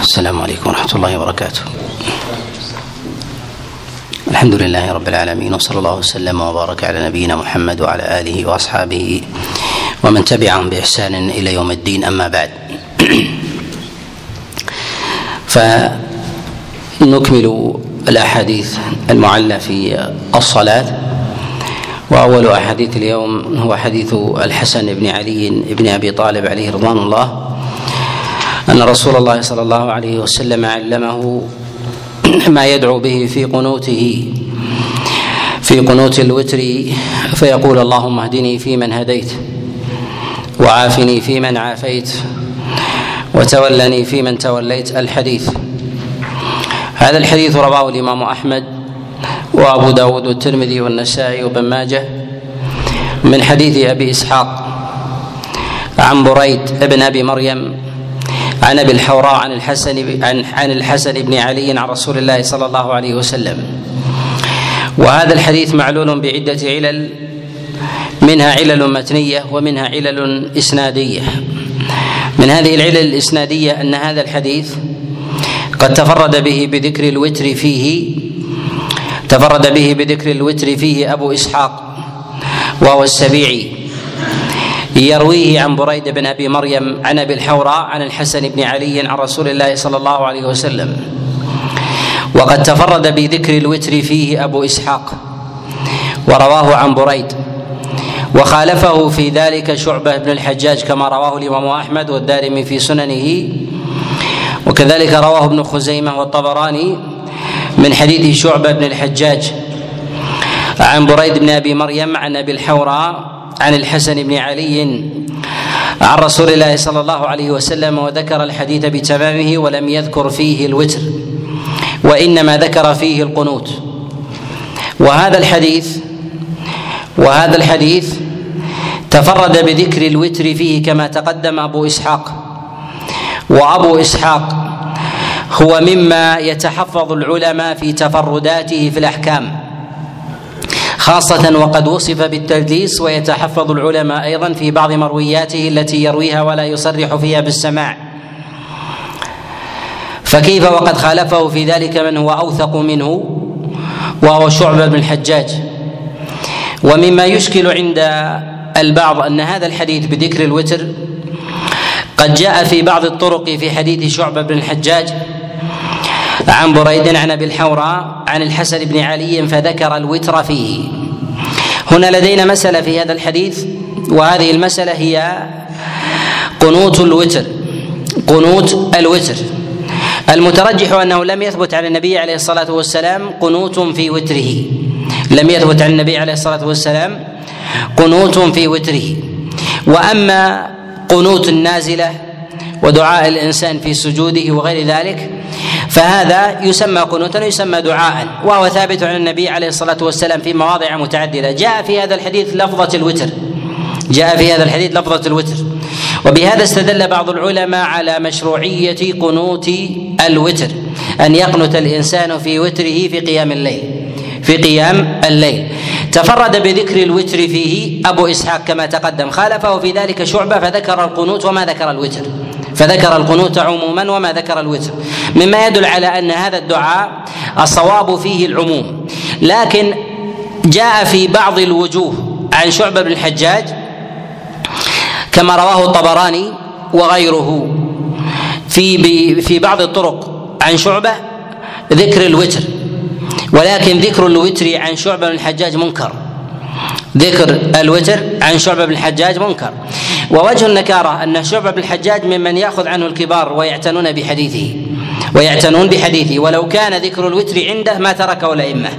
السلام عليكم ورحمة الله وبركاته. الحمد لله رب العالمين وصلى الله وسلم وبارك على نبينا محمد وعلى آله وأصحابه ومن تبعهم بإحسان إلى يوم الدين أما بعد. فنكمل الأحاديث المعلة في الصلاة وأول أحاديث اليوم هو حديث الحسن بن علي بن أبي طالب عليه رضوان الله أن رسول الله صلى الله عليه وسلم علمه ما يدعو به في قنوته في قنوت الوتر فيقول اللهم اهدني فيمن هديت وعافني فيمن عافيت وتولني فيمن توليت. الحديث هذا الحديث رواه الإمام أحمد وأبو داود والترمذي والنسائي وابن ماجه من حديث أبي إسحاق عن بريد ابن أبي مريم عن أبي الحوراء عن الحسن عن عن الحسن بن علي عن رسول الله صلى الله عليه وسلم. وهذا الحديث معلول بعدة علل منها علل متنية ومنها علل إسنادية. من هذه العلل الإسنادية أن هذا الحديث قد تفرد به بذكر الوتر فيه تفرد به بذكر الوتر فيه أبو إسحاق وهو السبيعي. يرويه عن بريد بن أبي مريم عن أبي الحوراء عن الحسن بن علي عن رسول الله صلى الله عليه وسلم. وقد تفرد بذكر الوتر فيه أبو إسحاق ورواه عن بريد. وخالفه في ذلك شعبة بن الحجاج كما رواه الإمام أحمد والدارمي في سننه. وكذلك رواه ابن خزيمة والطبراني من حديث شعبة بن الحجاج عن بريد بن أبي مريم عن أبي الحوراء عن الحسن بن علي عن رسول الله صلى الله عليه وسلم وذكر الحديث بتمامه ولم يذكر فيه الوتر وإنما ذكر فيه القنوت. وهذا الحديث وهذا الحديث تفرد بذكر الوتر فيه كما تقدم أبو إسحاق. وأبو إسحاق هو مما يتحفظ العلماء في تفرداته في الأحكام خاصة وقد وصف بالتدليس ويتحفظ العلماء أيضا في بعض مروياته التي يرويها ولا يصرح فيها بالسماع. فكيف وقد خالفه في ذلك من هو أوثق منه وهو شعبة بن الحجاج؟ ومما يشكل عند البعض أن هذا الحديث بذكر الوتر قد جاء في بعض الطرق في حديث شعبة بن الحجاج عن بريد عن أبي الحوراء عن الحسن بن علي فذكر الوتر فيه. هنا لدينا مسألة في هذا الحديث وهذه المسألة هي قنوت الوتر قنوت الوتر. المترجح أنه لم يثبت عن النبي عليه الصلاة والسلام قنوت في وتره. لم يثبت عن النبي عليه الصلاة والسلام قنوت في وتره. وأما قنوت النازلة ودعاء الإنسان في سجوده وغير ذلك فهذا يسمى قنوتا ويسمى دعاء وهو ثابت عن النبي عليه الصلاة والسلام في مواضع متعددة. جاء في هذا الحديث لفظة الوتر. جاء في هذا الحديث لفظة الوتر. وبهذا استدل بعض العلماء على مشروعية قنوت الوتر أن يقنت الإنسان في وتره في قيام الليل. في قيام الليل. تفرد بذكر الوتر فيه أبو إسحاق كما تقدم. خالفه في ذلك شعبة فذكر القنوت وما ذكر الوتر. فذكر القنوت عموما وما ذكر الوتر. مما يدل على أن هذا الدعاء الصواب فيه العموم. لكن جاء في بعض الوجوه عن شعبة بن الحجاج كما رواه الطبراني وغيره في في بعض الطرق عن شعبة ذكر الوتر. ولكن ذكر الوتر عن شعبة بن الحجاج منكر. ذكر الوتر عن شعبة بن الحجاج منكر. ووجه النكارة أن شعبة بن الحجاج ممن يأخذ عنه الكبار ويعتنون بحديثه. ويعتنون بحديثه. ولو كان ذكر الوتر عنده ما تركه الأئمة.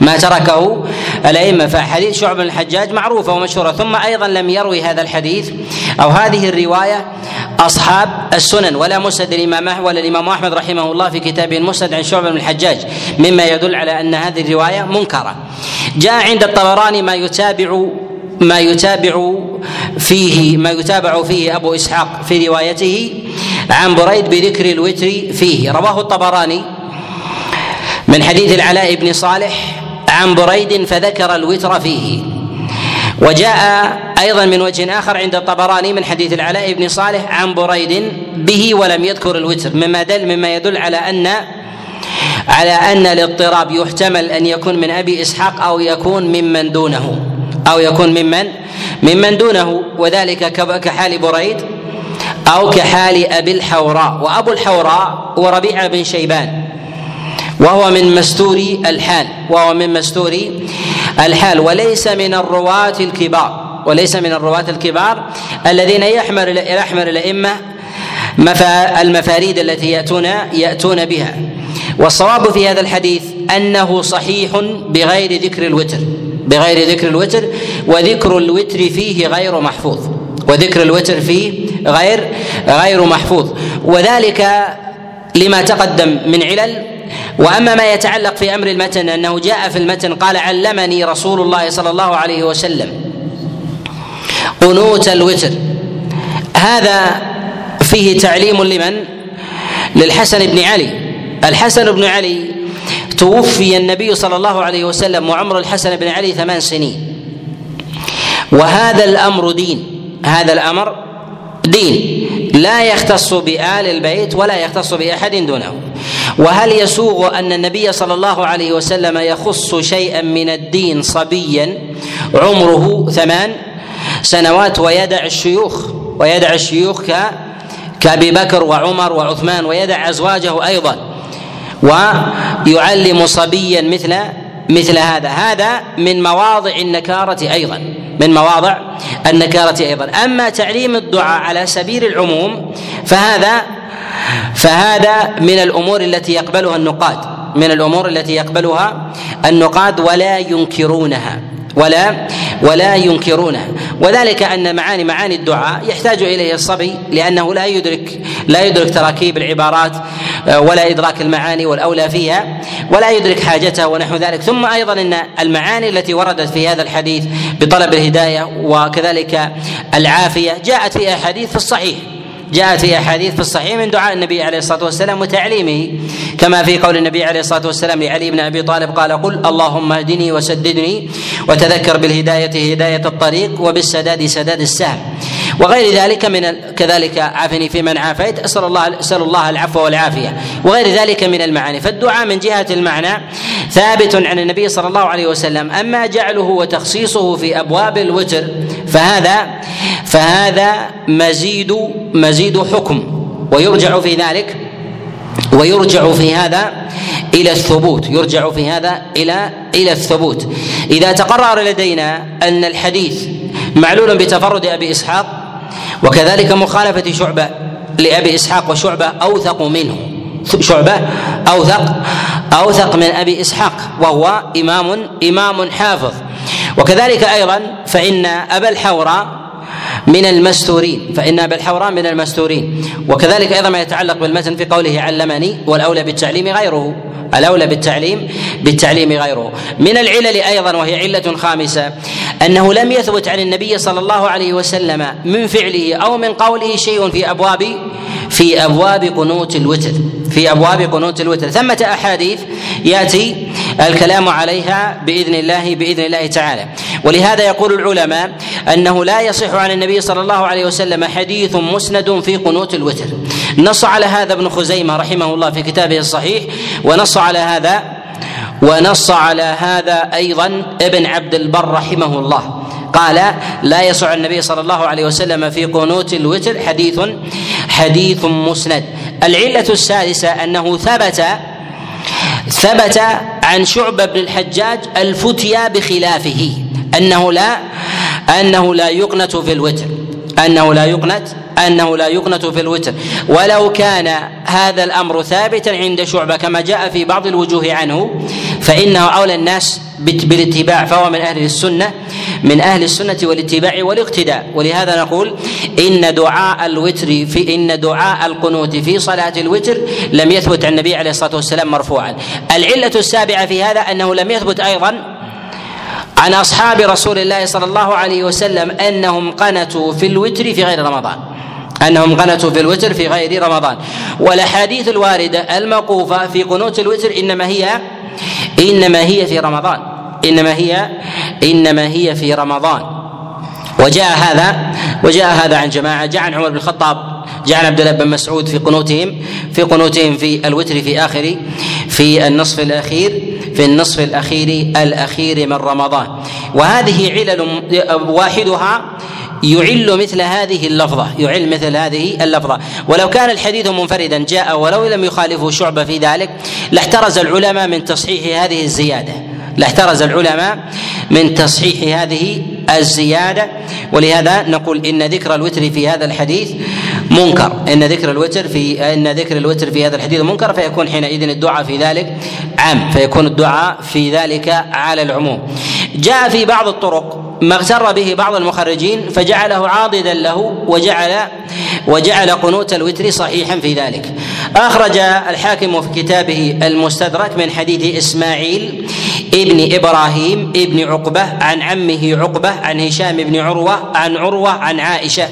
ما تركه الأئمة. فحديث شعب بن الحجاج معروفة ومشهورة ثم أيضا لم يروي هذا الحديث أو هذه الرواية أصحاب السنن ولا مسند الإمام ولا الإمام أحمد رحمه الله في كتابه المسند عن شعبة بن الحجاج مما يدل على أن هذه الرواية منكرة. جاء عند الطبراني ما يتابع ما يتابع فيه ما يتابع فيه أبو إسحاق في روايته عن بريد بذكر الوتر فيه. رواه الطبراني من حديث العلاء بن صالح عن بريد فذكر الوتر فيه. وجاء أيضا من وجه آخر عند الطبراني من حديث العلاء بن صالح عن بريد به ولم يذكر الوتر مما دل مما يدل على ان على أن الاضطراب يحتمل أن يكون من أبي إسحاق أو يكون ممن دونه أو يكون ممن ممن دونه وذلك كحال بريد أو كحال أبي الحوراء. وأبو الحوراء هو ربيعه بن شيبان وهو من مستور الحال وهو من مستور الحال وليس من الرواة الكبار. وليس من الرواة الكبار الذين يحمل يحمل الأئمة المفاريد التي يأتون يأتون بها. والصواب في هذا الحديث أنه صحيح بغير ذكر الوتر بغير ذكر الوتر وذكر الوتر فيه غير محفوظ وذكر الوتر فيه غير غير محفوظ. وذلك لما تقدم من علل. وأما ما يتعلق في أمر المتن أنه جاء في المتن قال علمني رسول الله صلى الله عليه وسلم. قنوت الوتر. هذا فيه تعليم لمن؟ للحسن بن علي. الحسن بن علي توفي النبي صلى الله عليه وسلم وعمر الحسن بن علي ثمان سنين. وهذا الأمر دين. هذا الأمر دين. لا يختص بآل البيت ولا يختص بأحد دونه. وهل يسوغ أن النبي صلى الله عليه وسلم يخص شيئا من الدين صبيا؟ عمره ثمان سنوات ويدع الشيوخ ويدع الشيوخ كأبي بكر وعمر وعثمان ويدع أزواجه أيضا ويعلم صبيا مثل مثل هذا. هذا من مواضع النكارة أيضا من مواضع النكارة أيضا. أما تعليم الدعاء على سبيل العموم فهذا فهذا من الأمور التي يقبلها النقاد من الأمور التي يقبلها النقاد ولا ينكرونها ولا ولا ينكرونها وذلك أن معاني معاني الدعاء يحتاج إليه الصبي لأنه لا يدرك لا يدرك تراكيب العبارات آه، ولا إدراك المعاني والأولى فيها ولا يدرك حاجتها ونحو ذلك. ثم أيضا إن المعاني التي وردت في هذا الحديث بطلب الهداية وكذلك العافية جاءت في أحاديث في الصحيح. جاءت في احاديث في الصحيح من دعاء النبي عليه الصلاة والسلام وتعليمه. كما في قول النبي عليه الصلاة والسلام لعلي بن أبي طالب قال قل اللهم اهدني وسددني وتذكر بالهداية هداية الطريق وبالسداد سداد السهم. وغير ذلك من كذلك عافني في من عافيت أسأل الله أسأل الله العفو والعافية. وغير ذلك من المعاني. فالدعاء من جهة المعنى ثابت عن النبي صلى الله عليه وسلم. أما جعله وتخصيصه في أبواب الوتر فهذا فهذا مزيد مزيد حكم. ويرجع في ذلك ويرجع في هذا إلى الثبوت. يرجع في هذا إلى إلى الثبوت. إذا تقرر لدينا أن الحديث معلول بتفرد أبي إسحاق وكذلك مخالفة شعبة لأبي إسحاق وشعبة أوثق منه. شعبة اوثق أوثق من أبي إسحاق وهو امام إمام حافظ. وكذلك أيضا فإن أبا الحوراء من المستورين. فإن أبا الحوراء من المستورين. وكذلك أيضا ما يتعلق بالمتن في قوله علمني والأولى بالتعليم غيره. الأولى بالتعليم بالتعليم غيره. من العلل أيضا وهي علة خامسة أنه لم يثبت عن النبي صلى الله عليه وسلم من فعله أو من قوله شيء في أبواب في أبواب قنوت الوتر في أبواب قنوت الوتر. ثمة أحاديث يأتي الكلام عليها بإذن الله بإذن الله تعالى. ولهذا يقول العلماء أنه لا يصح عن النبي صلى الله عليه وسلم حديث مسند في قنوت الوتر. نص على هذا ابن خزيمة رحمه الله في كتابه الصحيح ونص على هذا ونص على هذا أيضا ابن عبد البر رحمه الله. قال لا يصح النبي صلى الله عليه وسلم في قنوت الوتر. حديث حديث مسند. العلة السادسة أنه ثبت ثبت عن شعبة بن الحجاج الفتيا بخلافه أنه لا أنه لا يقنت في الوتر أنه لا يقنت أنه لا يقنت في الوتر. ولو كان هذا الأمر ثابتا عند شعبة كما جاء في بعض الوجوه عنه فانه أولى الناس بالاتباع فهو من أهل السنة من أهل السنة والاتباع والاقتداء. ولهذا نقول إن دعاء الوتر في إن دعاء القنوت في صلاة الوتر لم يثبت عن النبي عليه الصلاة والسلام مرفوعا. العلة السابعة في هذا أنه لم يثبت أيضا عن أصحاب رسول الله صلى الله عليه وسلم أنهم قنتوا في الوتر في غير رمضان. أنهم قنتوا في الوتر في غير رمضان. والأحاديث الواردة الموقوفه في قنوت الوتر إنما هي إنما هي في رمضان. إنما هي إنما هي في رمضان. وجاء هذا وجاء هذا عن جماعة. جاء عن عمر بن الخطاب. جاء عن عبد الله بن مسعود في قنوتهم في قنوتهم في الوتر في اخر في النصف الاخير في النصف الاخير الأخير من رمضان. وهذه علل واحدها يعل مثل هذه اللفظة يعل مثل هذه اللفظة. ولو كان الحديث منفردا جاء ولو لم يخالفه شعبة في ذلك لاحترز العلماء من تصحيح هذه الزيادة. لاحترز العلماء من تصحيح هذه الزيادة. ولهذا نقول إن ذكر الوتر في هذا الحديث منكر. إن ذكر الوتر في إن ذكر الوتر في هذا الحديث منكر فيكون حينئذ الدعاء في ذلك عام فيكون الدعاء في ذلك على العموم. جاء في بعض الطرق ما اغتر به بعض المخرجين فجعله عاضدا له وجعل وجعل قنوت الوتر صحيحا في ذلك. أخرج الحاكم في كتابه المستدرك من حديث إسماعيل ابن إبراهيم ابن عقبة عن عمه عقبة عن هشام بن عروة عن عروة عن عائشة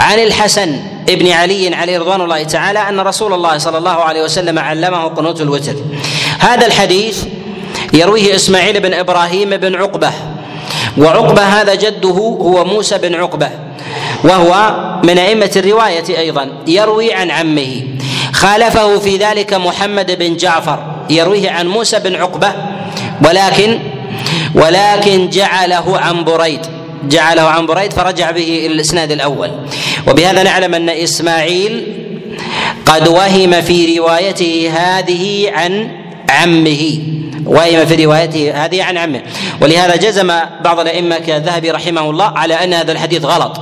عن الحسن ابن علي عليه رضوان الله تعالى أن رسول الله صلى الله عليه وسلم علمه قنوت الوتر. هذا الحديث يرويه إسماعيل بن إبراهيم بن عقبة وعقبة هذا جده هو موسى بن عقبة وهو من أئمة الرواية أيضا يروي عن عمه. خالفه في ذلك محمد بن جعفر يرويه عن موسى بن عقبة ولكن ولكن جعله عن بريد. جعله عن بريد فرجع به إلى الإسناد الأول. وبهذا نعلم أن إسماعيل قد وهم في روايته هذه عن عمه وهم في روايته هذه عن عمه. ولهذا جزم بعض الأئمة كالذهبي رحمه الله على أن هذا الحديث غلط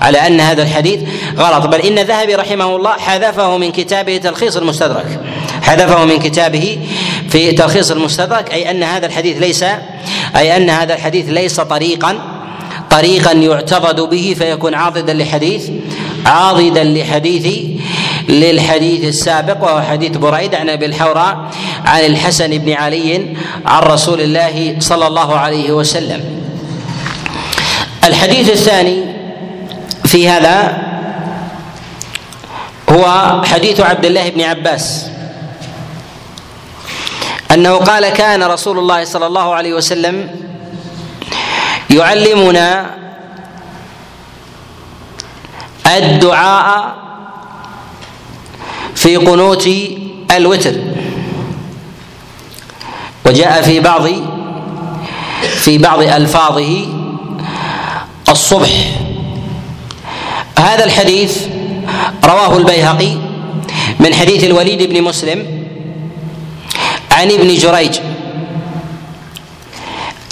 على أن هذا الحديث غلط. بل إن الذهبي رحمه الله حذفه من كتابه تلخيص المستدرك حذفه من كتابه في تلخيص المستدرك أي أن هذا الحديث ليس أي أن هذا الحديث ليس طريقا طريقا يعتضد به فيكون عاضدا لحديث عاضدا لحديث للحديث السابق وهو حديث بريد عن أبي الحوراء عن الحسن بن علي عن رسول الله صلى الله عليه وسلم. الحديث الثاني في هذا هو حديث عبد الله بن عباس. أنه قال كان رسول الله صلى الله عليه وسلم يعلمنا الدعاء في قنوت الوتر. وجاء في بعض في بعض ألفاظه الصبح. هذا الحديث رواه البيهقي من حديث الوليد بن مسلم عن ابن جريج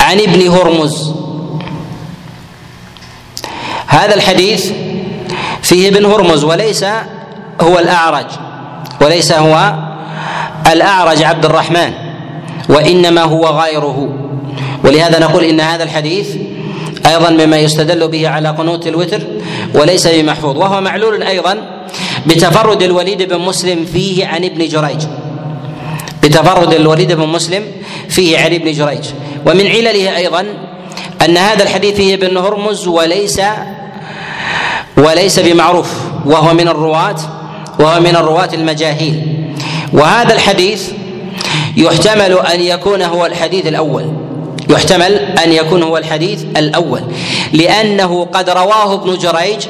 عن ابن هرمز. هذا الحديث فيه ابن هرمز وليس هو الأعرج. وليس هو الأعرج عبد الرحمن وإنما هو غيره. ولهذا نقول إن هذا الحديث أيضا مما يستدل به على قنوت الوتر وليس بمحفوظ وهو معلول أيضا بتفرد الوليد بن مسلم فيه عن ابن جريج. بتفرد الوليد بن مسلم فيه عن ابن جريج. ومن علله أيضا أن هذا الحديث فيه ابن هرمز وليس وليس بمعروف وهو من الرواة وهو من الرواة المجاهيل. وهذا الحديث يحتمل أن يكون هو الحديث الأول. يحتمل أن يكون هو الحديث الأول. لأنه قد رواه ابن جريج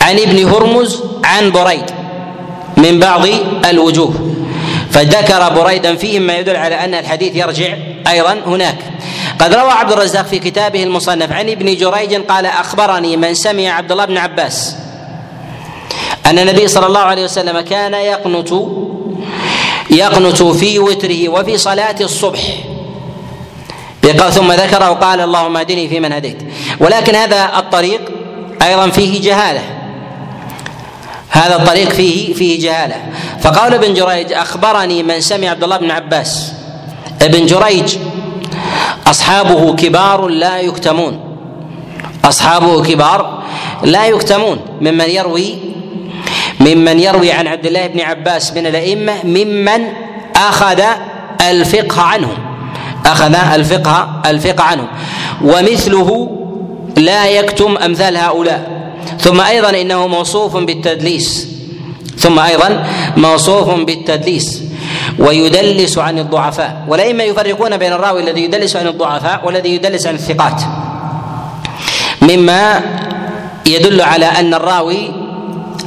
عن ابن هرمز عن بريد من بعض الوجوه. فذكر بريدا فيه ما يدل على أن الحديث يرجع أيضا هناك. قد روى عبد الرزاق في كتابه المصنف عن ابن جريج قال أخبرني من سمع عبد الله بن عباس. أن النبي صلى الله عليه وسلم كان يقنت يقنت في وتره وفي صلاة الصبح. ثم ذكر وقال اللهم اهدني فيمن هديت. ولكن هذا الطريق أيضا فيه جهالة. هذا الطريق فيه فيه جهالة. فقال ابن جريج أخبرني من سمع عبد الله بن عباس. ابن جريج أصحابه كبار لا يكتمون. أصحابه كبار لا يكتمون ممن يروي ممن يروي عن عبد الله بن عباس من الأئمة ممن أخذ الفقه عنهم. أخذ الفقه الفقه عنهم. ومثله لا يكتم أمثال هؤلاء. ثم أيضا إنه موصوف بالتدليس. ثم أيضا موصوف بالتدليس. ويدلس عن الضعفاء. والأئمة يفرقون بين الراوي الذي يدلس عن الضعفاء والذي يدلس عن الثقات. مما يدل على أن الراوي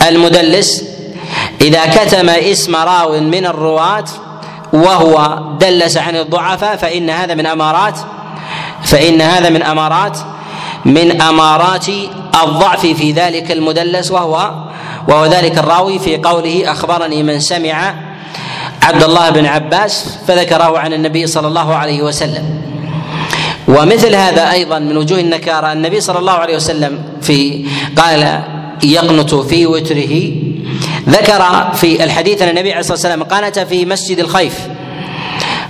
المدلس إذا كتم اسم راو من الرواة وهو دلس عن الضعفاء فإن هذا من أمارات فإن هذا من أمارات من أمارات الضعف في ذلك المدلس وهو وهو ذلك الراوي في قوله أخبرني من سمع عبد الله بن عباس فذكره عن النبي صلى الله عليه وسلم. ومثل هذا أيضا من وجوه النكارة النبي صلى الله عليه وسلم في قال يقنت في وتره. ذكر في الحديث أن النبي عليه الصلاة والسلام قانت في مسجد الخيف.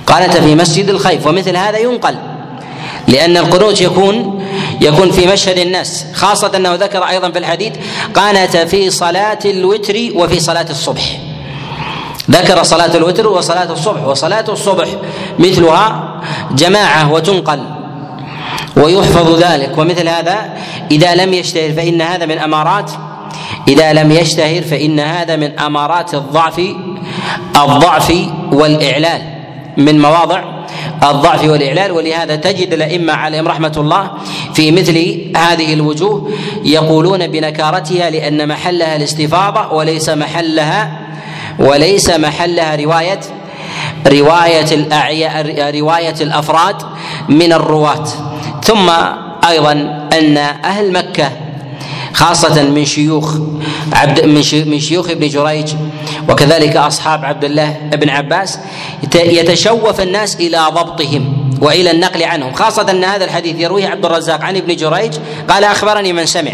قانت في مسجد الخيف ومثل هذا ينقل. لأن القنوت يكون يكون في مشهد الناس خاصة أنه ذكر أيضا في الحديث قانت في صلاة الوتر وفي صلاة الصبح. ذكر صلاة الوتر وصلاة الصبح وصلاة الصبح مثلها جماعة وتنقل. ويحفظ ذلك. ومثل هذا إذا لم يشتهر فإن هذا من أمارات إذا لم يشتهر فإن هذا من أمارات الضعف الضعف والإعلال. من مواضع الضعف والإعلال. ولهذا تجد الأئمة عليهم رحمة الله في مثل هذه الوجوه يقولون بنكارتها لأن محلها الاستفاضة وليس محلها وليس محلها رواية رواية الأعياء رواية الأفراد من الرواة. ثم أيضا أن أهل مكة خاصة من شيوخ عبد من شيوخ ابن جريج وكذلك أصحاب عبد الله بن عباس يتشوف الناس إلى ضبطهم وإلى النقل عنهم. خاصة أن هذا الحديث يرويه عبد الرزاق عن ابن جريج قال أخبرني من سمع.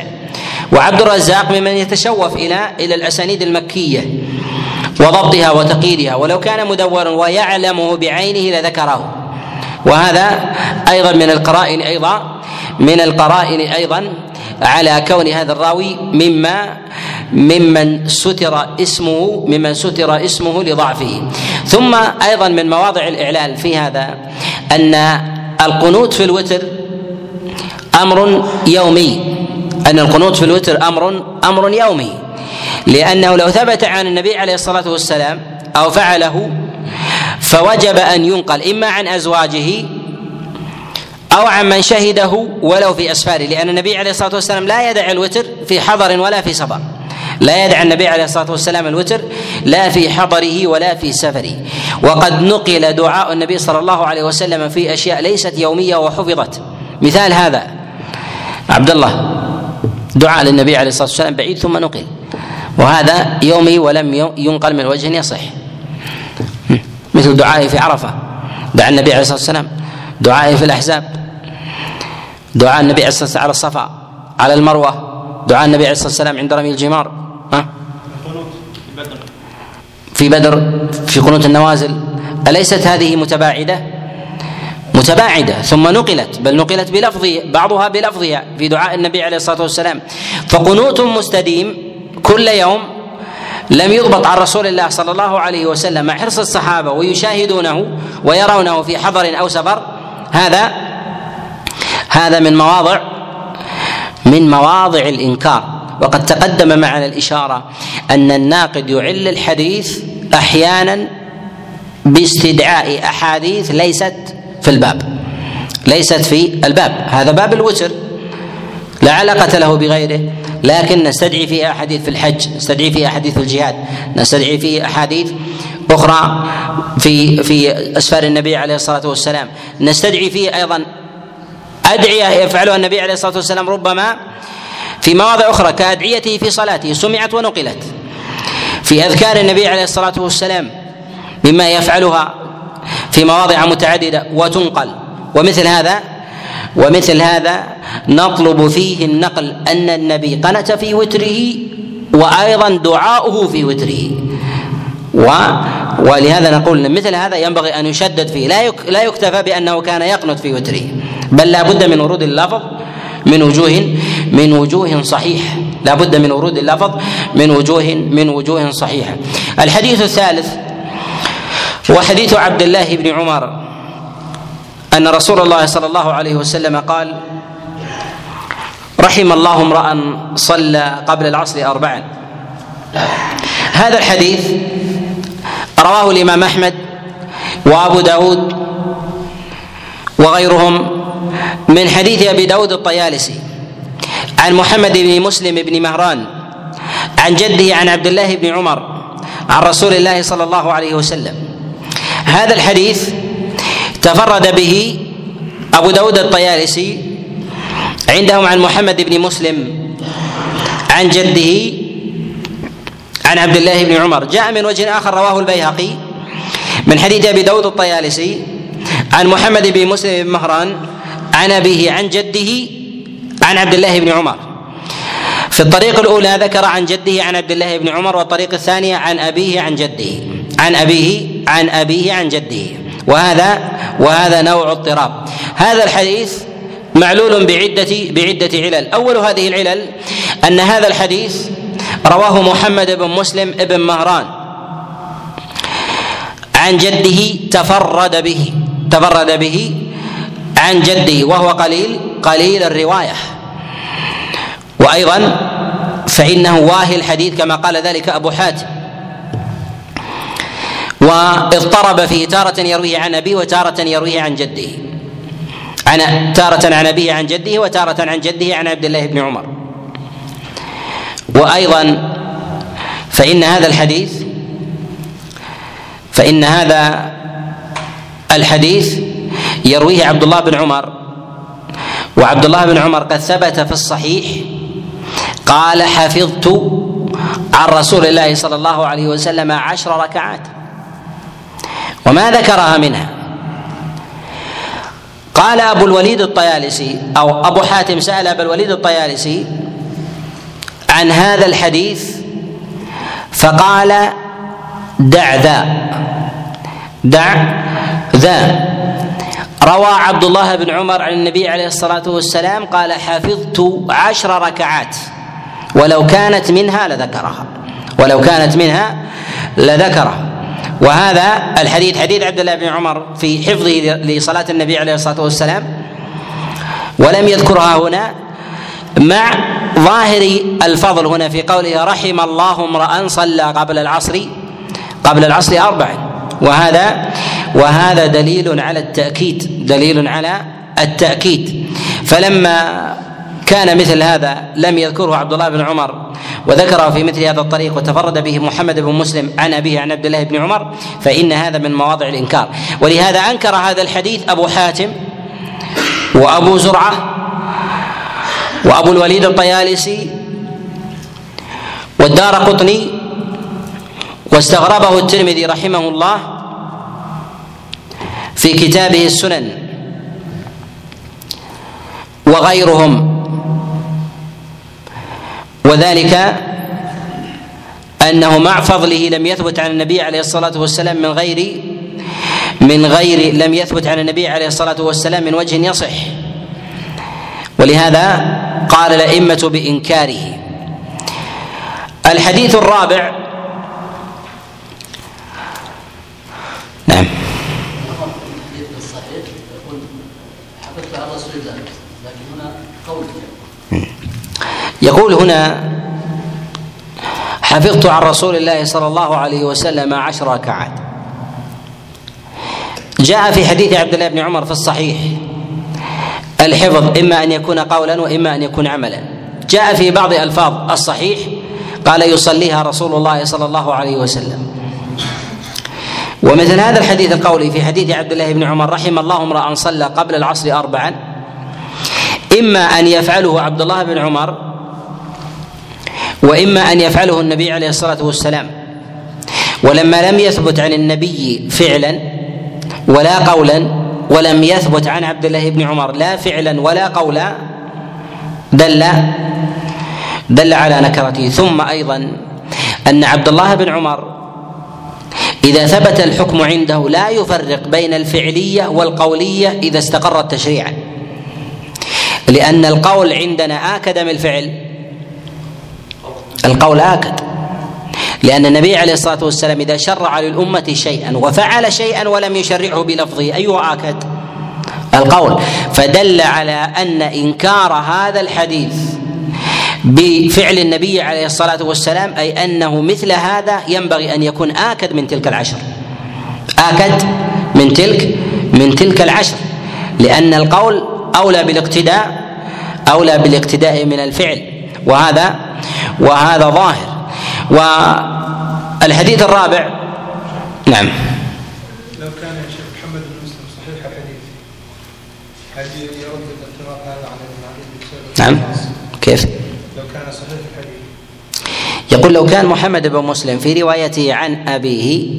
وعبد الرزاق ممن يتشوف إلى إلى الأسانيد المكية وضبطها وتقييدها ولو كان مدورا ويعلمه بعينه لذكره. وهذا أيضا من القرائن أيضا من القرائن أيضا على كون هذا الراوي مما ممن ستر اسمه ممن ستر اسمه لضعفه. ثم أيضا من مواضع الإعلال في هذا أن القنوت في الوتر أمر يومي. أن القنوت في الوتر أمر أمر يومي. لأنه لو ثبت عن النبي عليه الصلاة والسلام أو فعله فوجب أن ينقل إما عن أزواجه أو عن من شهده ولو في أسفاره لأن النبي عليه الصلاة والسلام لا يدع الوتر في حضر ولا في سفر. لا يدع النبي عليه الصلاة والسلام الوتر لا في حضره ولا في سفره. وقد نقل دعاء النبي صلى الله عليه وسلم في أشياء ليست يومية وحفظت. مثال هذا عبد الله دعاء للنبي عليه الصلاة والسلام بعيد ثم نقل. وهذا يومي ولم ينقل من وجه يصح. مثل دعائه في عرفة دعا النبي عليه الصلاة والسلام دعائه في الأحزاب دعاء النبي عليه الصلاة والسلام على الصفا على المروة دعاء النبي عليه الصلاة والسلام عند رمي الجمار ها في بدر في قنوت النوازل أليست هذه متباعدة؟ متباعدة ثم نقلت بل نقلت بلفظ بعضها بلفظها في دعاء النبي عليه الصلاة والسلام فقنوت مستديم كل يوم لم يضبط عن رسول الله صلى الله عليه وسلم مع حرص الصحابة ويشاهدونه ويرونه في حضر أو سفر. هذا هذا من مواضع من مواضع الإنكار. وقد تقدم معنا الإشارة أن الناقد يعل الحديث أحيانا باستدعاء أحاديث ليست في الباب. ليست في الباب. هذا باب الوتر. لا علاقة له بغيره. لكن نستدعي فيه أحاديث في الحج نستدعي فيه أحاديث في الجهاد نستدعي فيه أحاديث أخرى في في أسفار النبي عليه الصلاة والسلام. نستدعي فيه أيضا أدعية يفعلها النبي عليه الصلاة والسلام ربما في مواضع أخرى كأدعيته في صلاته سمعت ونقلت. في أذكار النبي عليه الصلاة والسلام مما يفعلها في مواضع متعددة وتنقل. ومثل هذا ومثل هذا نطلب فيه النقل أن النبي قنت في وتره وأيضا دعاؤه في وتره. و ولهذا نقول مثل هذا ينبغي أن يشدد فيه. لا لا يكتفى بأنه كان يقنت في وتره. بل لا بد من ورود اللفظ من وجوه من وجوه صحيح. لا بد من ورود اللفظ من وجوه من وجوه صحيحة الحديث الثالث هو حديث عبد الله بن عمر أن رسول الله صلى الله عليه وسلم قال رحم الله امرأ صلى قبل العصر أربعا. هذا الحديث رواه الإمام أحمد وأبو داود وغيرهم من حديث أبي داود الطيالسي عن محمد بن مسلم بن مهران عن جده عن عبد الله بن عمر عن رسول الله صلى الله عليه وسلم. هذا الحديث تفرد به أبو داود الطيالسي عندهم عن محمد بن مسلم عن جده عن عبد الله بن عمر. جاء من وجه آخر رواه البيهقي من حديث أبي داود الطيالسي عن محمد بن مسلم بن مهران عن أبيه عن جده عن عبد الله بن عمر. في الطريق الأولى ذكر عن جده عن عبد الله بن عمر والطريق الثانية عن أبيه عن جده عن أبيه عن أبيه عن جده. وهذا وهذا نوع اضطراب. هذا الحديث معلول بعدة بعدة علل. أول هذه العلل أن هذا الحديث رواه محمد بن مسلم بن مهران. عن جده تفرد به تفرد به عن جده وهو قليل قليل الرواية. وأيضا فإنه واهي الحديث كما قال ذلك أبو حاتم. واضطرب فيه تارة يرويه عن أبيه وتارة يرويه عن جده. عن تارة عن أبيه عن جده وتارة عن جده عن عبد الله بن عمر. وأيضا فإن هذا الحديث فإن هذا الحديث يرويه عبد الله بن عمر. وعبد الله بن عمر قد ثبت في الصحيح قال حفظت عن رسول الله صلى الله عليه وسلم عشر ركعات. وما ذكرها منها. قال أبو الوليد الطيالسي أو أبو حاتم سأل أبو الوليد الطيالسي عن هذا الحديث فقال دع ذا. دع ذا. روى عبد الله بن عمر عن النبي عليه الصلاة والسلام قال حفظت عشر ركعات ولو كانت منها لذكرها ولو كانت منها لذكرها. وهذا الحديث حديث عبد الله بن عمر في حفظه لصلاة النبي عليه الصلاة والسلام ولم يذكرها هنا مع ظاهر الفضل هنا في قوله رحم الله امرأ صلى قبل العصر قبل العصر أربع وهذا وهذا دليل على التأكيد دليل على التأكيد. فلما كان مثل هذا لم يذكره عبد الله بن عمر وذكره في مثل هذا الطريق وتفرد به محمد بن مسلم عن أبيه عن عبد الله بن عمر فإن هذا من مواضع الإنكار. ولهذا أنكر هذا الحديث أبو حاتم وأبو زرعة وأبو الوليد الطيالسي والدار قطني واستغربه الترمذي رحمه الله في كتابه السنن وغيرهم. وذلك أنه مع فضله لم يثبت عن النبي عليه الصلاة والسلام من غير من غير لم يثبت عن النبي عليه الصلاة والسلام من وجه يصح. ولهذا قال الأئمة بإنكاره. الحديث الرابع نعم. يقول هنا حفظت عن رسول الله صلى الله عليه وسلم عشر ركعات. جاء في حديث عبد الله بن عمر في الصحيح الحفظ إما أن يكون قولا وإما أن يكون عملا. جاء في بعض ألفاظ الصحيح قال يصليها رسول الله صلى الله عليه وسلم. ومثل هذا الحديث القولي في حديث عبد الله بن عمر رحم الله امرأ صلى قبل العصر اربعا إما أن يفعله عبد الله بن عمر وإما أن يفعله النبي عليه الصلاة والسلام. ولما لم يثبت عن النبي فعلا ولا قولا ولم يثبت عن عبد الله بن عمر لا فعلا ولا قولا دل دل على نكرته. ثم أيضا أن عبد الله بن عمر إذا ثبت الحكم عنده لا يفرق بين الفعلية والقولية إذا استقرت تشريعا. لأن القول عندنا آكد من الفعل القول آكد. لأن النبي عليه الصلاة والسلام إذا شرع للأمة شيئا وفعل شيئا ولم يشرعه بلفظه أيها آكد؟ القول. فدل على أن إنكار هذا الحديث بفعل النبي عليه الصلاة والسلام أي أنه مثل هذا ينبغي أن يكون آكد من تلك العشر. آكد من تلك من تلك العشر. لأن القول أولى بالاقتداء أولى بالاقتداء من الفعل. وهذا وهذا ظاهر. والحديث الرابع نعم. لو كان يا شيخ محمد بن مسلم صحيح الحديث هل يرد الاعتراض هذا على نعم. كيف؟ لو كان صحيح الحديث. يقول لو كان محمد بن مسلم في روايته عن أبيه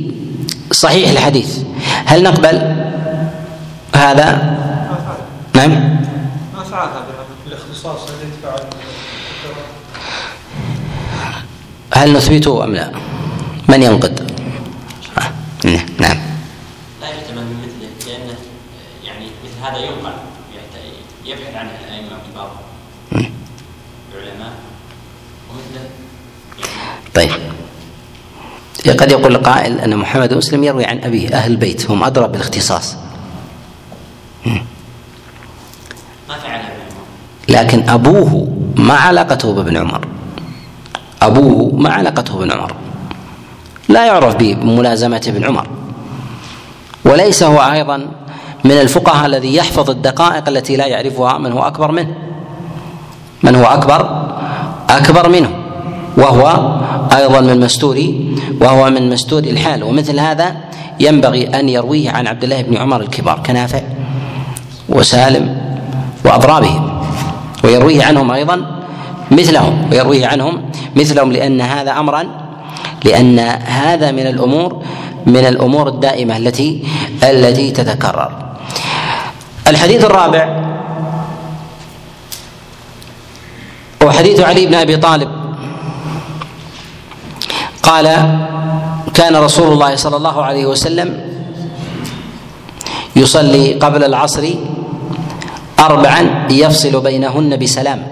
صحيح الحديث هل نقبل هذا؟ نعم. ما فعلها بالإختصاص الذي فعل هل نثبته أم لا؟ من ينقد؟ آه، نعم. لا يحتمل من مثله لأنه يعني مثل هذا يوقع يبحث عنه الأئمة الكبار العلماء ومثله طيب. قد يقول القائل أن محمد مسلم يروي عن أبيه أهل البيت هم أدرى بالاختصاص. ما فعلها ابن عمر. لكن أبوه ما علاقته بابن عمر. أبوه ما علاقته بابن عمر. لا يعرف بملازمة ابن عمر. وليس هو أيضا من الفقهاء الذي يحفظ الدقائق التي لا يعرفها من هو أكبر منه. من هو أكبر؟ أكبر منه. وهو أيضا من مستور وهو من مستور الحال. ومثل هذا ينبغي أن يرويه عن عبد الله بن عمر الكبار كنافع وسالم وأضرابهم. ويرويه عنهم أيضا مثلهم ويرويه عنهم مثلهم لأن هذا أمرا لأن هذا من الأمور من الأمور الدائمة التي التي تتكرر. الحديث الرابع هو حديث علي بن أبي طالب. قال كان رسول الله صلى الله عليه وسلم يصلي قبل العصر أربعا يفصل بينهن بسلام.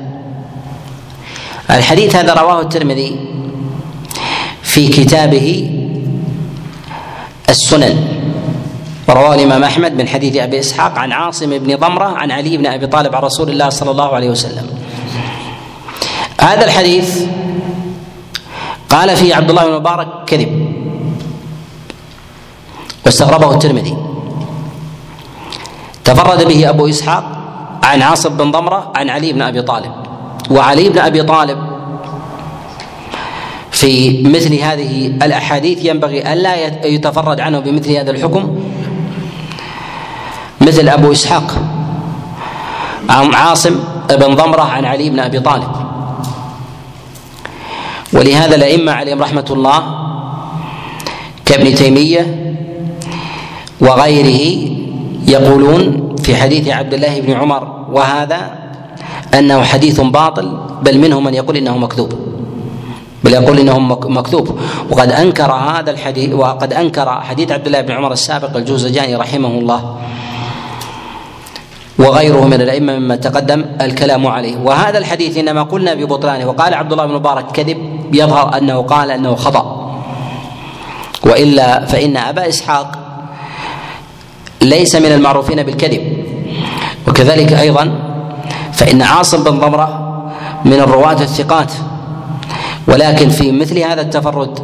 الحديث هذا رواه الترمذي في كتابه السنن ورواه الإمام أحمد من حديث أبي إسحاق عن عاصم بن ضمرة عن علي بن أبي طالب عن رسول الله صلى الله عليه وسلم. هذا الحديث قال فيه عبد الله بن مبارك كذب واستغربه الترمذي. تفرد به أبو إسحاق عن عاصم بن ضمرة عن علي بن أبي طالب. وعلي بن أبي طالب في مثل هذه الأحاديث ينبغي ألا يتفرد عنه بمثل هذا الحكم. مثل أبو إسحاق عن عاصم بن ضمرة عن علي بن أبي طالب. ولهذا الأئمة عليهم رحمة الله كابن تيمية وغيره يقولون في حديث عبد الله بن عمر وهذا أنه حديث باطل بل منهم من يقول إنه مكذوب. بل يقول إنه مكذوب. وقد أنكر هذا الحديث وقد أنكر حديث عبد الله بن عمر السابق الجوزجاني رحمه الله وغيره من الأئمة مما تقدم الكلام عليه. وهذا الحديث إنما قلنا ببطلانه. وقال عبد الله بن مبارك كذب يظهر أنه قال أنه خطأ. وإلا فإن أبا إسحاق ليس من المعروفين بالكذب. وكذلك أيضا فإن عاصم بن ضمرة من الرواة الثقات. ولكن في مثل هذا التفرد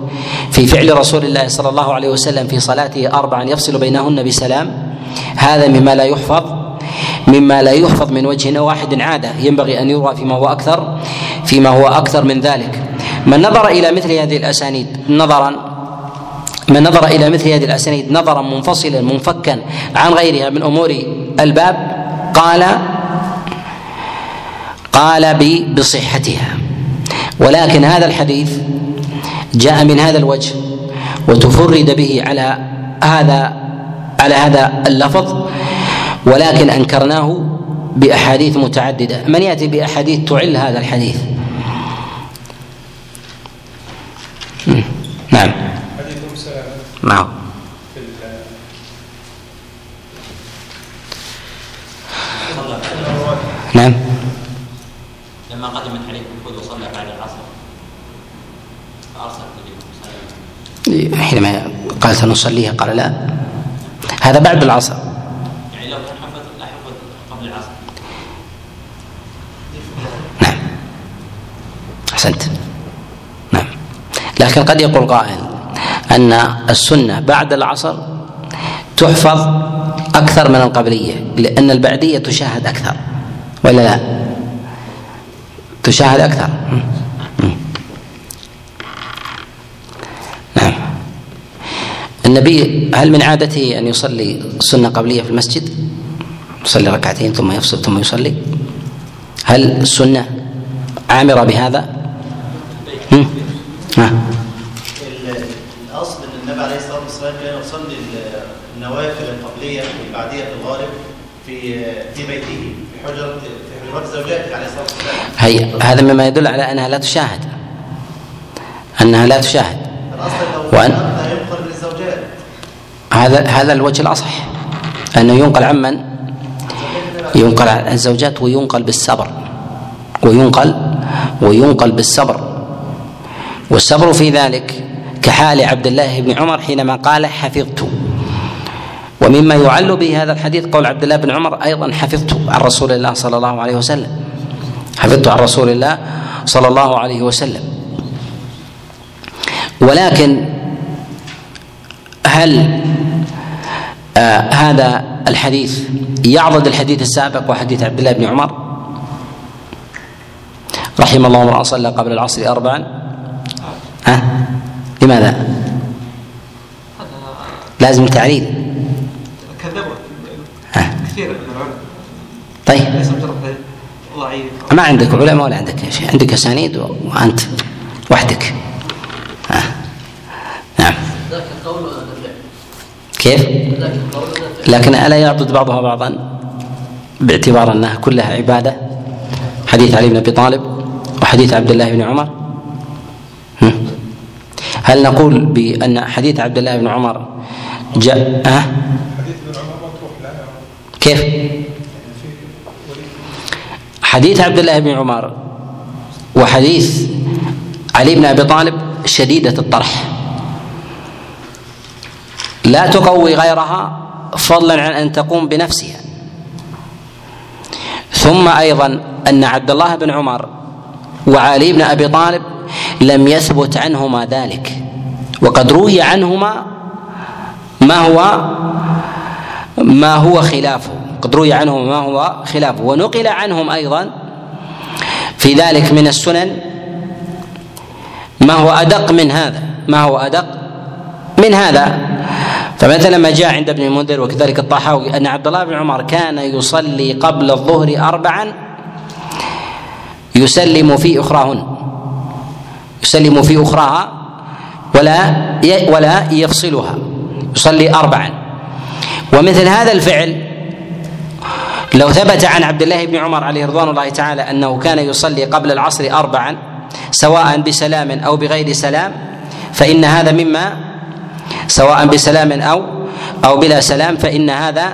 في فعل رسول الله صلى الله عليه وسلم في صلاته أربعا يفصل بينهن بسلام هذا مما لا يحفظ مما لا يحفظ من وجه واحد عادة ينبغي أن يروى فيما هو أكثر فيما هو أكثر من ذلك. من نظر إلى مثل هذه الأسانيد نظرا من نظر إلى مثل هذه الأسانيد نظرا منفصلا منفكا عن غيرها من أمور الباب قال قال بصحتها. ولكن هذا الحديث جاء من هذا الوجه وتفرد به على هذا على هذا اللفظ ولكن أنكرناه بأحاديث متعددة. من يأتي بأحاديث تعل هذا الحديث؟ نعم. حديث نعم. نعم. لما قدمت عليه حينما قال سنصليها قال لا. هذا بعد العصر. يعني لو كان حفظ لا حفظ قبل العصر. نعم. أحسنت. نعم. لكن قد يقول قائل أن السنة بعد العصر تحفظ أكثر من القبلية لأن البعدية تشاهد أكثر ولا لا؟ تشاهد أكثر. نعم. النبي هل من عادته أن يصلي سنة قبلية في المسجد؟ يصلي ركعتين ثم يفصل ثم يصلي. هل السنة عامرة بهذا؟ نعم. الأصل إن النبي عليه الصلاة والسلام كان يصلي النوافل القبلية والبعديه في الغالب في في بيته في حجرة هي هذا مما يدل على أنها لا تشاهد. أنها لا تشاهد. للزوجات هذا هذا الوجه الأصح. أنه ينقل عمن ينقل عن الزوجات وينقل بالصبر. وينقل وينقل بالصبر. والصبر في ذلك كحال عبد الله بن عمر حينما قال حفظت. ومما يعل به هذا الحديث قول عبد الله بن عمر أيضا حفظت عن رسول الله صلى الله عليه وسلم. حفظت عن رسول الله صلى الله عليه وسلم. ولكن هل آه هذا الحديث يعضد الحديث السابق وحديث عبد الله بن عمر؟ رحم الله امرأ صلى قبل العصر أربعا. ها؟ لماذا؟ لازم ها كثير من العلماء طيب ليس مجرد ضعيف ما عندك علماء ولا عندك شيء عندك أسانيد وأنت وحدك ها. نعم ذاك القول ولا الفعل؟ كيف؟ ذاك القول ولا الفعل؟ لكن ألا يعضد بعضها بعضا باعتبار أنها كلها عبادة حديث علي بن أبي طالب وحديث عبد الله بن عمر؟ هل نقول بأن حديث عبد الله بن عمر جاء ها؟ حديث ابن عمر مطروح لا لا كيف؟ حديث عبد الله بن عمر وحديث علي بن أبي طالب شديدة الطرح. لا تقوي غيرها فضلا عن أن تقوم بنفسها. ثم أيضا أن عبد الله بن عمر وعلي بن أبي طالب لم يثبت عنهما ذلك. وقد روي عنهما ما هو ما هو خلافه؟ قد روي عنهم ما هو خلافه. ونقل عنهم أيضا في ذلك من السنن ما هو أدق من هذا. ما هو أدق من هذا. فمثلا ما جاء عند ابن المنذر وكذلك الطحاوي أن عبد الله بن عمر كان يصلي قبل الظهر اربعا يسلم في أخراهن. يسلم في أخراها ولا ولا يفصلها. يصلي اربعا. ومثل هذا الفعل لو ثبت عن عبد الله بن عمر عليه رضوان الله تعالى أنه كان يصلي قبل العصر اربعا سواء بسلام أو بغير سلام فإن هذا مما سواء بسلام أو أو بلا سلام فإن هذا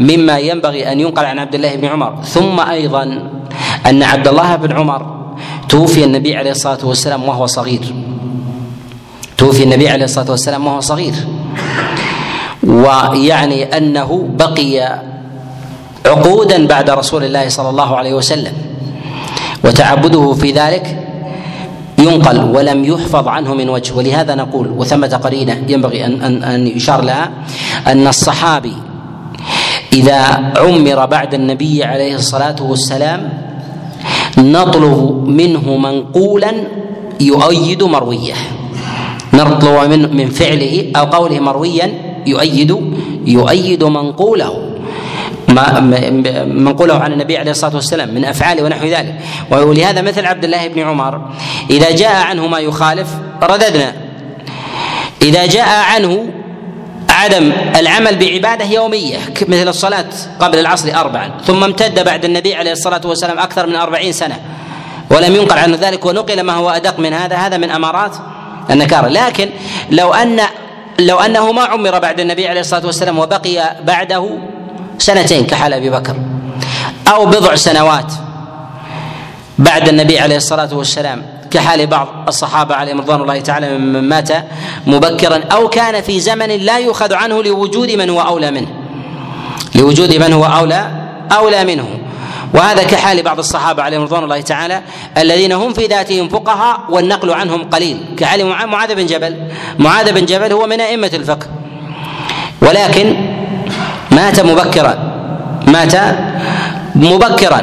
مما ينبغي أن ينقل عن عبد الله بن عمر. ثم أيضا أن عبد الله بن عمر توفي النبي عليه الصلاة والسلام وهو صغير. توفي النبي عليه الصلاة والسلام وهو صغير. ويعني أنه بقي عقودا بعد رسول الله صلى الله عليه وسلم وتعبده في ذلك ينقل ولم يحفظ عنه من وجه. ولهذا نقول وثمة قرينة ينبغي أن أن أن يشار لها أن الصحابي إذا عمر بعد النبي عليه الصلاة والسلام نطلب منه منقولا يؤيد مرويه نطلب من من فعله أو قوله مرويا يؤيد يؤيد منقوله. ما منقوله عن النبي عليه الصلاة والسلام من افعاله ونحو ذلك. ولهذا مثل عبد الله بن عمر إذا جاء عنه ما يخالف رددنا. إذا جاء عنه عدم العمل بعبادة يومية مثل الصلاة قبل العصر اربعا ثم امتد بعد النبي عليه الصلاة والسلام أكثر من أربعين سنة ولم ينقل عنه ذلك ونقل ما هو أدق من هذا هذا من أمارات النكارة. لكن لو أن لو انه ما عمر بعد النبي عليه الصلاة والسلام وبقي بعده سنتين كحال أبي بكر أو بضع سنوات بعد النبي عليه الصلاة والسلام كحال بعض الصحابة عليهم رضوان الله تعالى ممن مات مبكرا أو كان في زمن لا يؤخذ عنه لوجود من هو أولى منه لوجود من هو اولى أولى منه. وهذا كحال بعض الصحابة عليهم رضوان الله تعالى الذين هم في ذاتهم فقهاء والنقل عنهم قليل. كحال معاذ بن جبل. معاذ بن جبل هو من أئمة الفقه. ولكن مات مبكرا. مات مبكرا.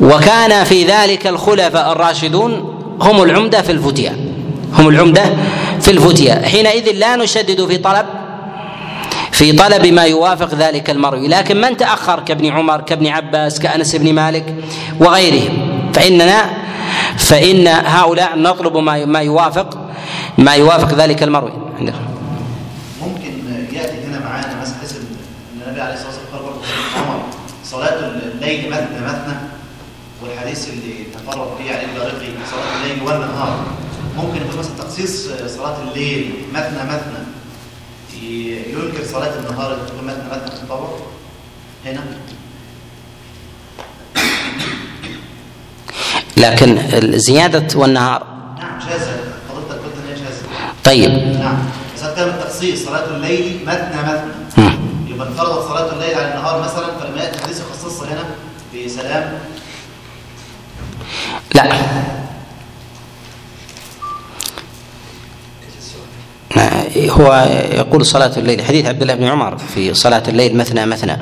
وكان في ذلك الخلفاء الراشدون هم العمدة في الفتيا. هم العمدة في الفتيا. حينئذ لا نشدد في طلب في طلب ما يوافق ذلك المروي لكن من تأخر كابن عمر كابن عباس كأنس بن مالك وغيرهم؟ فإننا فإن هؤلاء نطلب ما ما يوافق ما يوافق ذلك المروي ممكن يأتي هنا معانا مثلا إن النبي عليه الصلاة والسلام عمر صلاة الليل مثنى مثنى والحديث اللي تفرد فيه عليه البارقي صلاة الليل والنهار. ممكن يكون مثلا تخصيص صلاة الليل مثنى مثنى. ينكر صلاة النهار اللي تكون مثنى في الطبع هنا؟ لكن زيادة والنهار. نعم شاذة حضرتك قلت إن هي شاذة طيب. نعم. بس هتكلم التخصيص صلاة الليل مثنى مثنى. يبقى انفرضت صلاة الليل على النهار مثلا فلما يأتي الحديث يخصصها هنا؟ بسلام. لا. هو يقول صلاة الليل. حديث عبد الله بن عمر في صلاة الليل مثنى مثنى.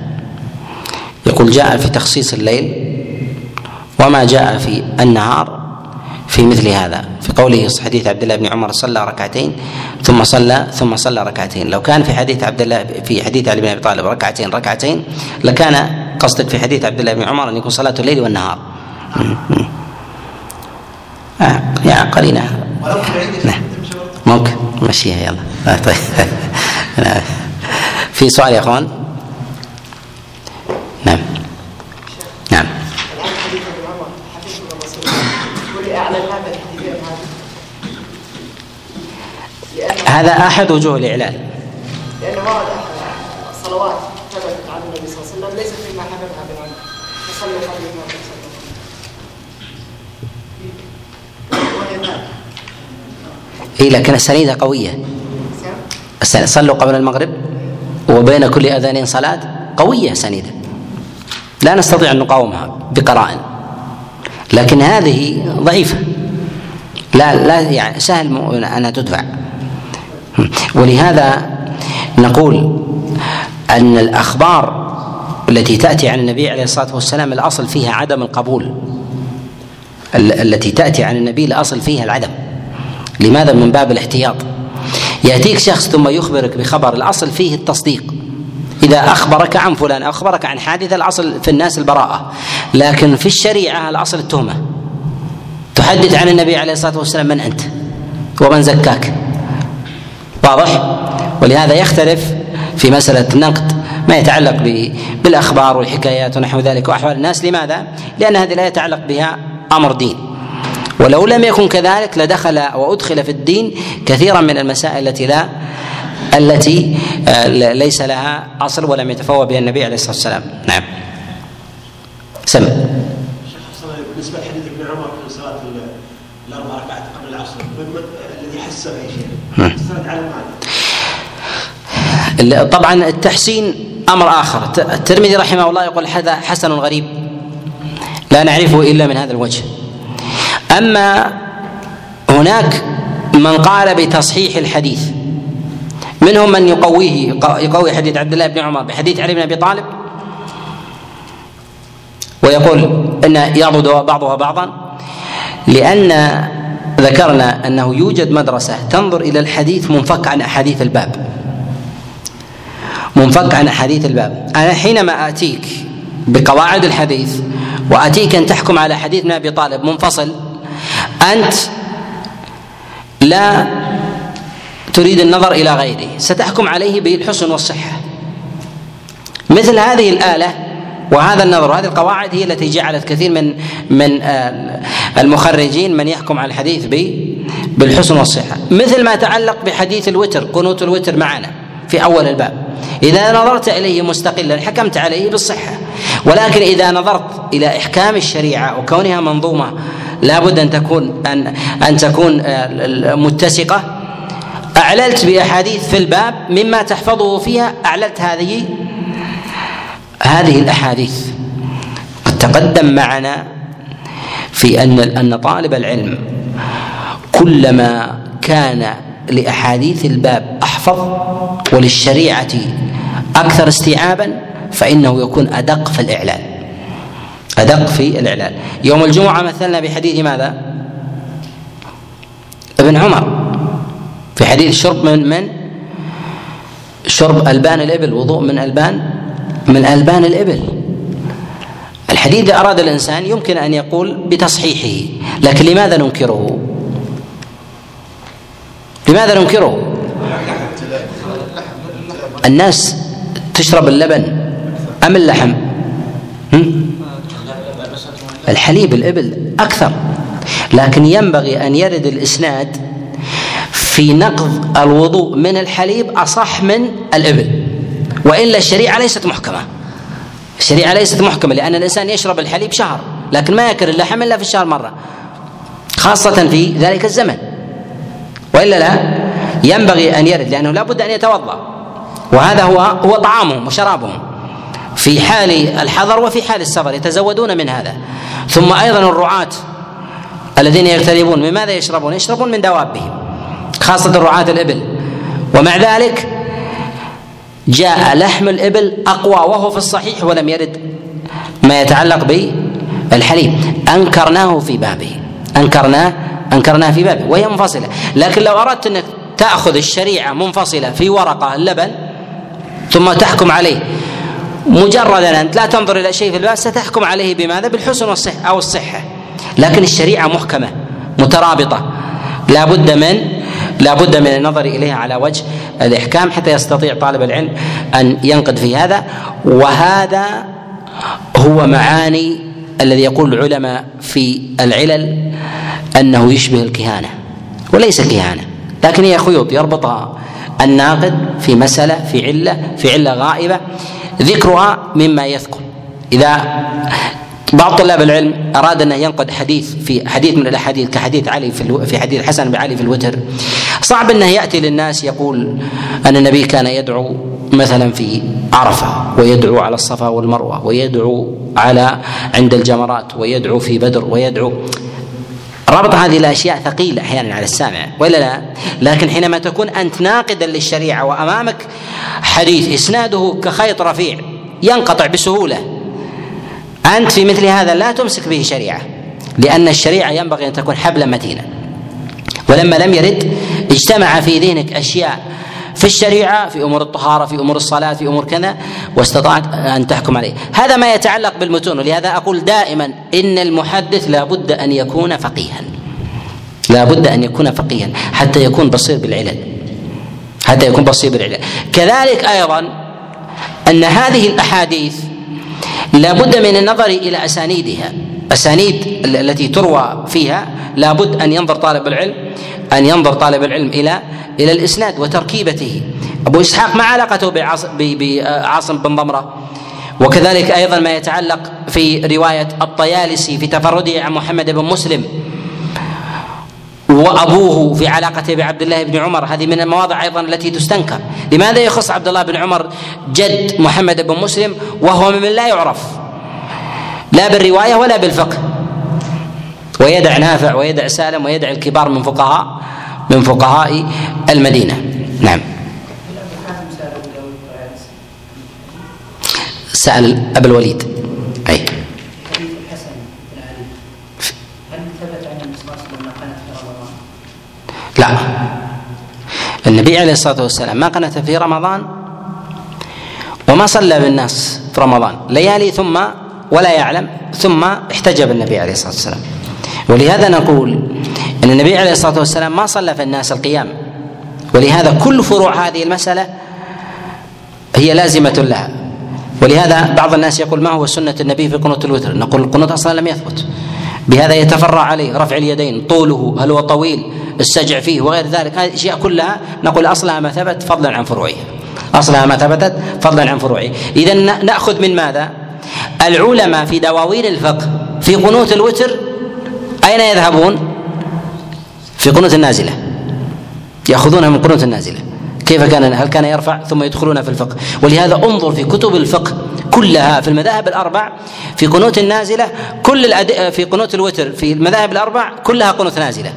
يقول جاء في تخصيص الليل وما جاء في النهار في مثل هذا. في قوله حديث عبد الله بن عمر صلى ركعتين ثم صلى ثم صلى ركعتين. لو كان في حديث عبد الله في حديث علي بن أبي طالب ركعتين ركعتين لكان قصدك في حديث عبد الله بن عمر أن يكون صلاة الليل والنهار. آه يعني قرينة. يا نعم. ممكن مشيها يلا. آه طيب. في سؤال يا أخوان؟ نعم. نعم. هذا أحد وجوه الإعلان. لأن ورد صلوات ثبتت عن النبي صلى الله عليه وسلم ليست فيما حفظها ابن عمر فصلوا قبل ما صلوا وهي ذلك اي لكن السنيده قوية. صلوا قبل المغرب وبين كل اذانين صلاة قوية سنيده لا نستطيع أن نقاومها بقرائن. لكن هذه ضعيفة. لا لا يعني سهل انها تدفع. ولهذا نقول أن الأخبار التي تأتي عن النبي عليه الصلاة والسلام الأصل فيها عدم القبول. ال- التي تأتي عن النبي الأصل فيها العدم. لماذا من باب الاحتياط؟ يأتيك شخص ثم يخبرك بخبر الأصل فيه التصديق. إذا أخبرك عن فلان أو أخبرك عن حادثة الأصل في الناس البراءة. لكن في الشريعة الأصل التهمة. تحدث عن النبي عليه الصلاة والسلام من أنت؟ ومن زكاك؟ واضح؟ ولهذا يختلف في مسألة النقد ما يتعلق ب- بالأخبار والحكايات ونحو ذلك وأحوال الناس. لماذا؟ لأن هذه لا يتعلق بها أمر دين. ولو لم يكن كذلك لدخل وأدخل في الدين كثيرا من المسائل التي لا التي آه، ليس لها أصل ولم يتفوه بها النبي عليه الصلاة والسلام. نعم. سم بالنسبة لحديث ابن عمر في صلاة ال- الأربع ركعات قبل العصر الذي نعم. على معنى طبعا التحسين أمر آخر. الت- الترمذي رحمه الله يقول هذا حسن غريب. لا نعرفه إلا من هذا الوجه. أما هناك من قال بتصحيح الحديث منهم من يقويه يق- يقوي حديث عبد الله بن عمر بحديث علي بن أبي طالب ويقول إن يعضد بعضها بعضا لأن ذكرنا أنه يوجد مدرسة تنظر إلى الحديث منفك عن أحاديث الباب. منفك عن أحاديث الباب. أنا حينما آتيك بقواعد الحديث وآتيك أن تحكم على حديث أبي طالب منفصل أنت لا تريد النظر إلى غيره ستحكم عليه بالحسن والصحة. مثل هذه الآلة وهذا النظر وهذه القواعد هي التي جعلت كثير من من آه، المخرجين من يحكم على الحديث بالحسن والصحة. مثل ما تعلق بحديث الوتر قنوت الوتر معنا في أول الباب. إذا نظرت إليه مستقلا حكمت عليه بالصحة. ولكن إذا نظرت إلى إحكام الشريعة وكونها منظومة لابد أن تكون ان أن تكون آه، متسقة. أعللت بأحاديث في الباب مما تحفظه فيها أعللت هذه هذه الأحاديث. قد تقدم معنا في ان أن طالب العلم كلما كان لأحاديث الباب أحفظ وللشريعة أكثر استيعابا فإنه يكون أدق في الإعلان. أدق في الاعلان يوم الجمعة مثلنا بحديث ماذا؟ ابن عمر. في حديث شرب من من؟ شرب ألبان الإبل وضوء من البان من ألبان الإبل. الحديث إذا أراد الإنسان يمكن أن يقول بتصحيحه لكن لماذا ننكره؟ لماذا ننكره؟ الناس تشرب اللبن أم اللحم؟ الحليب الإبل أكثر. لكن ينبغي أن يرد الإسناد في نقض الوضوء من الحليب أصح من الإبل. وإلا الشريعة ليست محكمة. الشريعة ليست محكمة لأن الإنسان يشرب الحليب شهر لكن ما ياكل اللحم إلا في الشهر مرة خاصة في ذلك الزمن. وإلا لا ينبغي أن يرد لأنه لا بد أن يتوضأ. وهذا هو هو طعامهم وشرابهم. في حال الحضر وفي حال السفر يتزودون من هذا. ثم أيضا الرعاة الذين يغتربون من ماذا يشربون؟ يشربون من دوابهم خاصة رعاة الإبل. ومع ذلك جاء لحم الإبل أقوى وهو في الصحيح ولم يرد ما يتعلق بالحليب. أنكرناه في بابه أنكرناه أنكرناه في بابه وهي منفصلة. لكن لو أردت أنك تأخذ الشريعة منفصلة في ورقة اللبن ثم تحكم عليه مجردا أنت لا تنظر إلى شيء في الباب ستحكم عليه بماذا؟ بالحسن والصحة أو الصحة. لكن الشريعة محكمة مترابطة. لا بد من لا بد من النظر إليها على وجه الإحكام حتى يستطيع طالب العلم أن ينقد في هذا. وهذا هو معاني الذي يقول العلماء في العلل أنه يشبه الكهانة وليس كهانة. لكن هي خيوط يربطها الناقد في مسألة في علة في علة غائبة. ذكرها مما يذكر إذا بعض طلاب العلم أراد انه ينقد حديث في حديث من الأحاديث كحديث علي في في حديث حسن بن علي في الوتر صعب أنه يأتي للناس يقول أن النبي كان يدعو مثلا في عرفة ويدعو على الصفا والمروة ويدعو على عند الجمرات ويدعو في بدر ويدعو ربط هذه الاشياء ثقيل أحيانا على السامع ولا لا؟ لكن حينما تكون أنت ناقدا للشريعة وأمامك حديث إسناده كخيط رفيع ينقطع بسهولة أنت في مثل هذا لا تمسك به شريعة لأن الشريعة ينبغي أن تكون حبلا متينا ولما لم يرد اجتمع في ذهنك أشياء في الشريعة في أمور الطهارة في أمور الصلاة في أمور كذا واستطعت أن تحكم عليه. هذا ما يتعلق بالمتون ولهذا أقول دائما إن المحدث لا بد أن يكون فقيها. لا بد أن يكون فقيها حتى يكون بصير بالعلل. حتى يكون بصير بالعلل. كذلك أيضا أن هذه الأحاديث لا بد من النظر إلى أسانيدها. اسانيد التي تروى فيها لا بد أن ينظر طالب العلم أن ينظر طالب العلم إلى إلى الإسناد وتركيبته. أبو إسحاق ما علاقته بعاصم بن ضمرة؟ وكذلك أيضا ما يتعلق في رواية الطيالسي في تفرده عن محمد بن مسلم وأبوه في علاقته بعبد الله بن عمر. هذه من المواضع أيضا التي تستنكر. لماذا يخص عبد الله بن عمر جد محمد بن مسلم وهو ممن لا يعرف؟ لا بالرواية ولا بالفقه. ويدع نافع ويدع سالم ويدع الكبار من فقهاء من فقهاء المدينة. نعم. سأل أبا الوليد. أي. لا. النبي عليه الصلاة والسلام ما قنت في رمضان وما صلى بالناس في رمضان. ليالي ثم ولا يعلم. ثم احتجب النبي عليه الصلاة والسلام. ولهذا نقول إن النبي عليه الصلاة والسلام ما صلى في الناس القيام. ولهذا كل فروع هذه المسألة هي لازمة لها. ولهذا بعض الناس يقول ما هو سنة النبي في قنوت الوتر؟ نقول القنوت أصلا لم يثبت. بهذا يتفرع عليه رفع اليدين طوله هل هو طويل السجع فيه وغير ذلك. هذه الاشياء كلها نقول أصلها ما ثبت فضلا عن فروعها أصلها ما ثبتت فضلا عن فروعه. اذا نأخذ من ماذا؟ العلماء في دواوين الفقه في قنوت الوتر أين يذهبون؟ في قنوت النازلة. يأخذونها من قنوت النازلة. كيف كان؟ هل كان يرفع ثم يدخلون في الفقه؟ ولهذا انظر في كتب الفقه كلها في المذاهب الأربع في قنوت النازلة كل الأد... في قنوت الوتر في المذاهب الأربع كلها قنوت نازلة.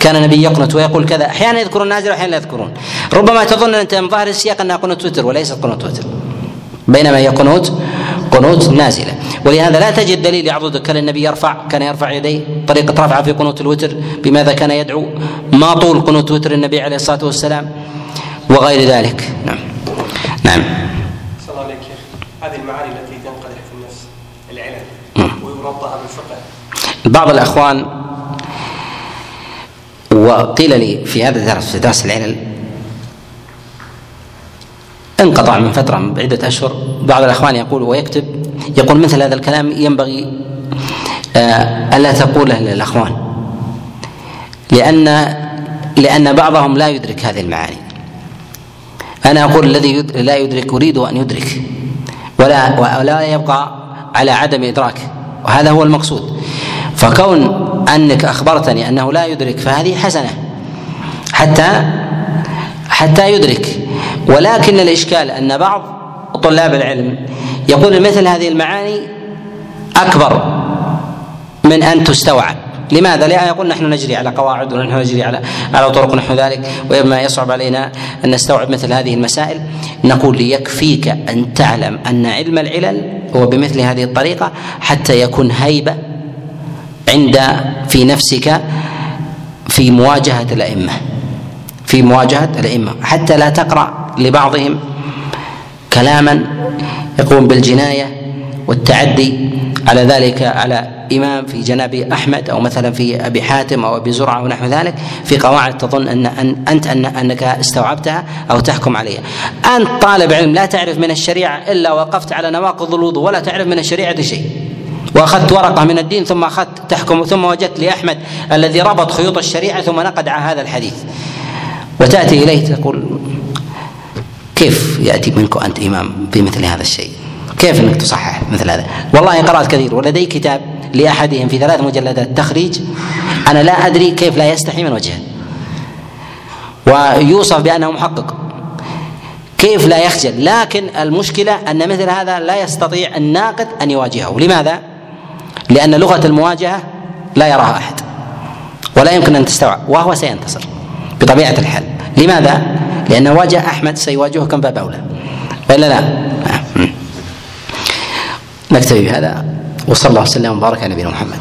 كان النبي يقنت ويقول كذا أحيانا يذكرون نازله واحيانا لا يذكرون. ربما تظن أنت من ظاهر السياق أنها قنوت وتر وليست قنوت وتر. بينما هي قنوت قنوت نازلة. ولهذا لا تجد دليل يعضدك كان النبي يرفع كان يرفع يديه طريقة رفعه في قنوت الوتر بماذا كان يدعو؟ ما طول قنوت وتر النبي عليه الصلاة والسلام وغير ذلك. نعم. نعم. هذه المعاني التي تنقدح في النفس العلل نعم. ويربطها بالفقه. بعض الأخوان وقيل لي في هذا الدرس في درس العلل انقطع من فترة من عدة أشهر. بعض الأخوان يقول ويكتب يقول مثل هذا الكلام ينبغي آه، ألا تقوله للأخوان. لأن لأن بعضهم لا يدرك هذه المعاني. أنا أقول الذي لا يدرك أريد أن يدرك ولا ولا يبقى على عدم إدراكه وهذا هو المقصود. فكون أنك أخبرتني أنه لا يدرك فهذه حسنة. حتى حتى يدرك. ولكن الإشكال أن بعض طلاب العلم يقول مثل هذه المعاني أكبر من أن تستوعب. لماذا؟ لأن يقول نحن نجري على قواعد ونحن نجري على على طرق نحو ذلك وما يصعب علينا أن نستوعب مثل هذه المسائل. نقول ليكفيك أن تعلم أن علم العلل هو بمثل هذه الطريقة حتى يكون هيبة عند في نفسك في مواجهة الأئمة. في مواجهة الأئمة حتى لا تقرأ لبعضهم كلاما يقوم بالجناية والتعدي على ذلك على إمام في جناب أحمد أو مثلا في أبي حاتم أو أبي زرعة ونحو ذلك في قواعد تظن ان, أن أنت أن أنك استوعبتها أو تحكم عليها. أنت طالب علم لا تعرف من الشريعة إلا وقفت على نواقض الوضوء ولا تعرف من الشريعة شيء. وأخذت ورقة من الدين ثم اخذت تحكم ثم وجدت لأحمد الذي ربط خيوط الشريعة ثم نقد على هذا الحديث. وتأتي إليه تقول كيف يأتي منك أنت إمام في مثل هذا الشيء؟ كيف إنك تصحح مثل هذا؟ والله قرأت كثير ولدي كتاب لأحدهم في ثلاث مجلدات تخريج أنا لا أدري كيف لا يستحي من وجهه. ويوصف بأنه محقق. كيف لا يخجل؟ لكن المشكلة أن مثل هذا لا يستطيع الناقد أن يواجهه، لماذا؟ لأن لغة المواجهة لا يراها أحد. ولا يمكن أن تستوعب وهو سينتصر بطبيعة الحال. لماذا؟ لأنه واجه أحمد سيواجهه كم باب أولى. والا لا؟ نكتفي بهذا وصلى الله وسلم وبارك على نبينا محمد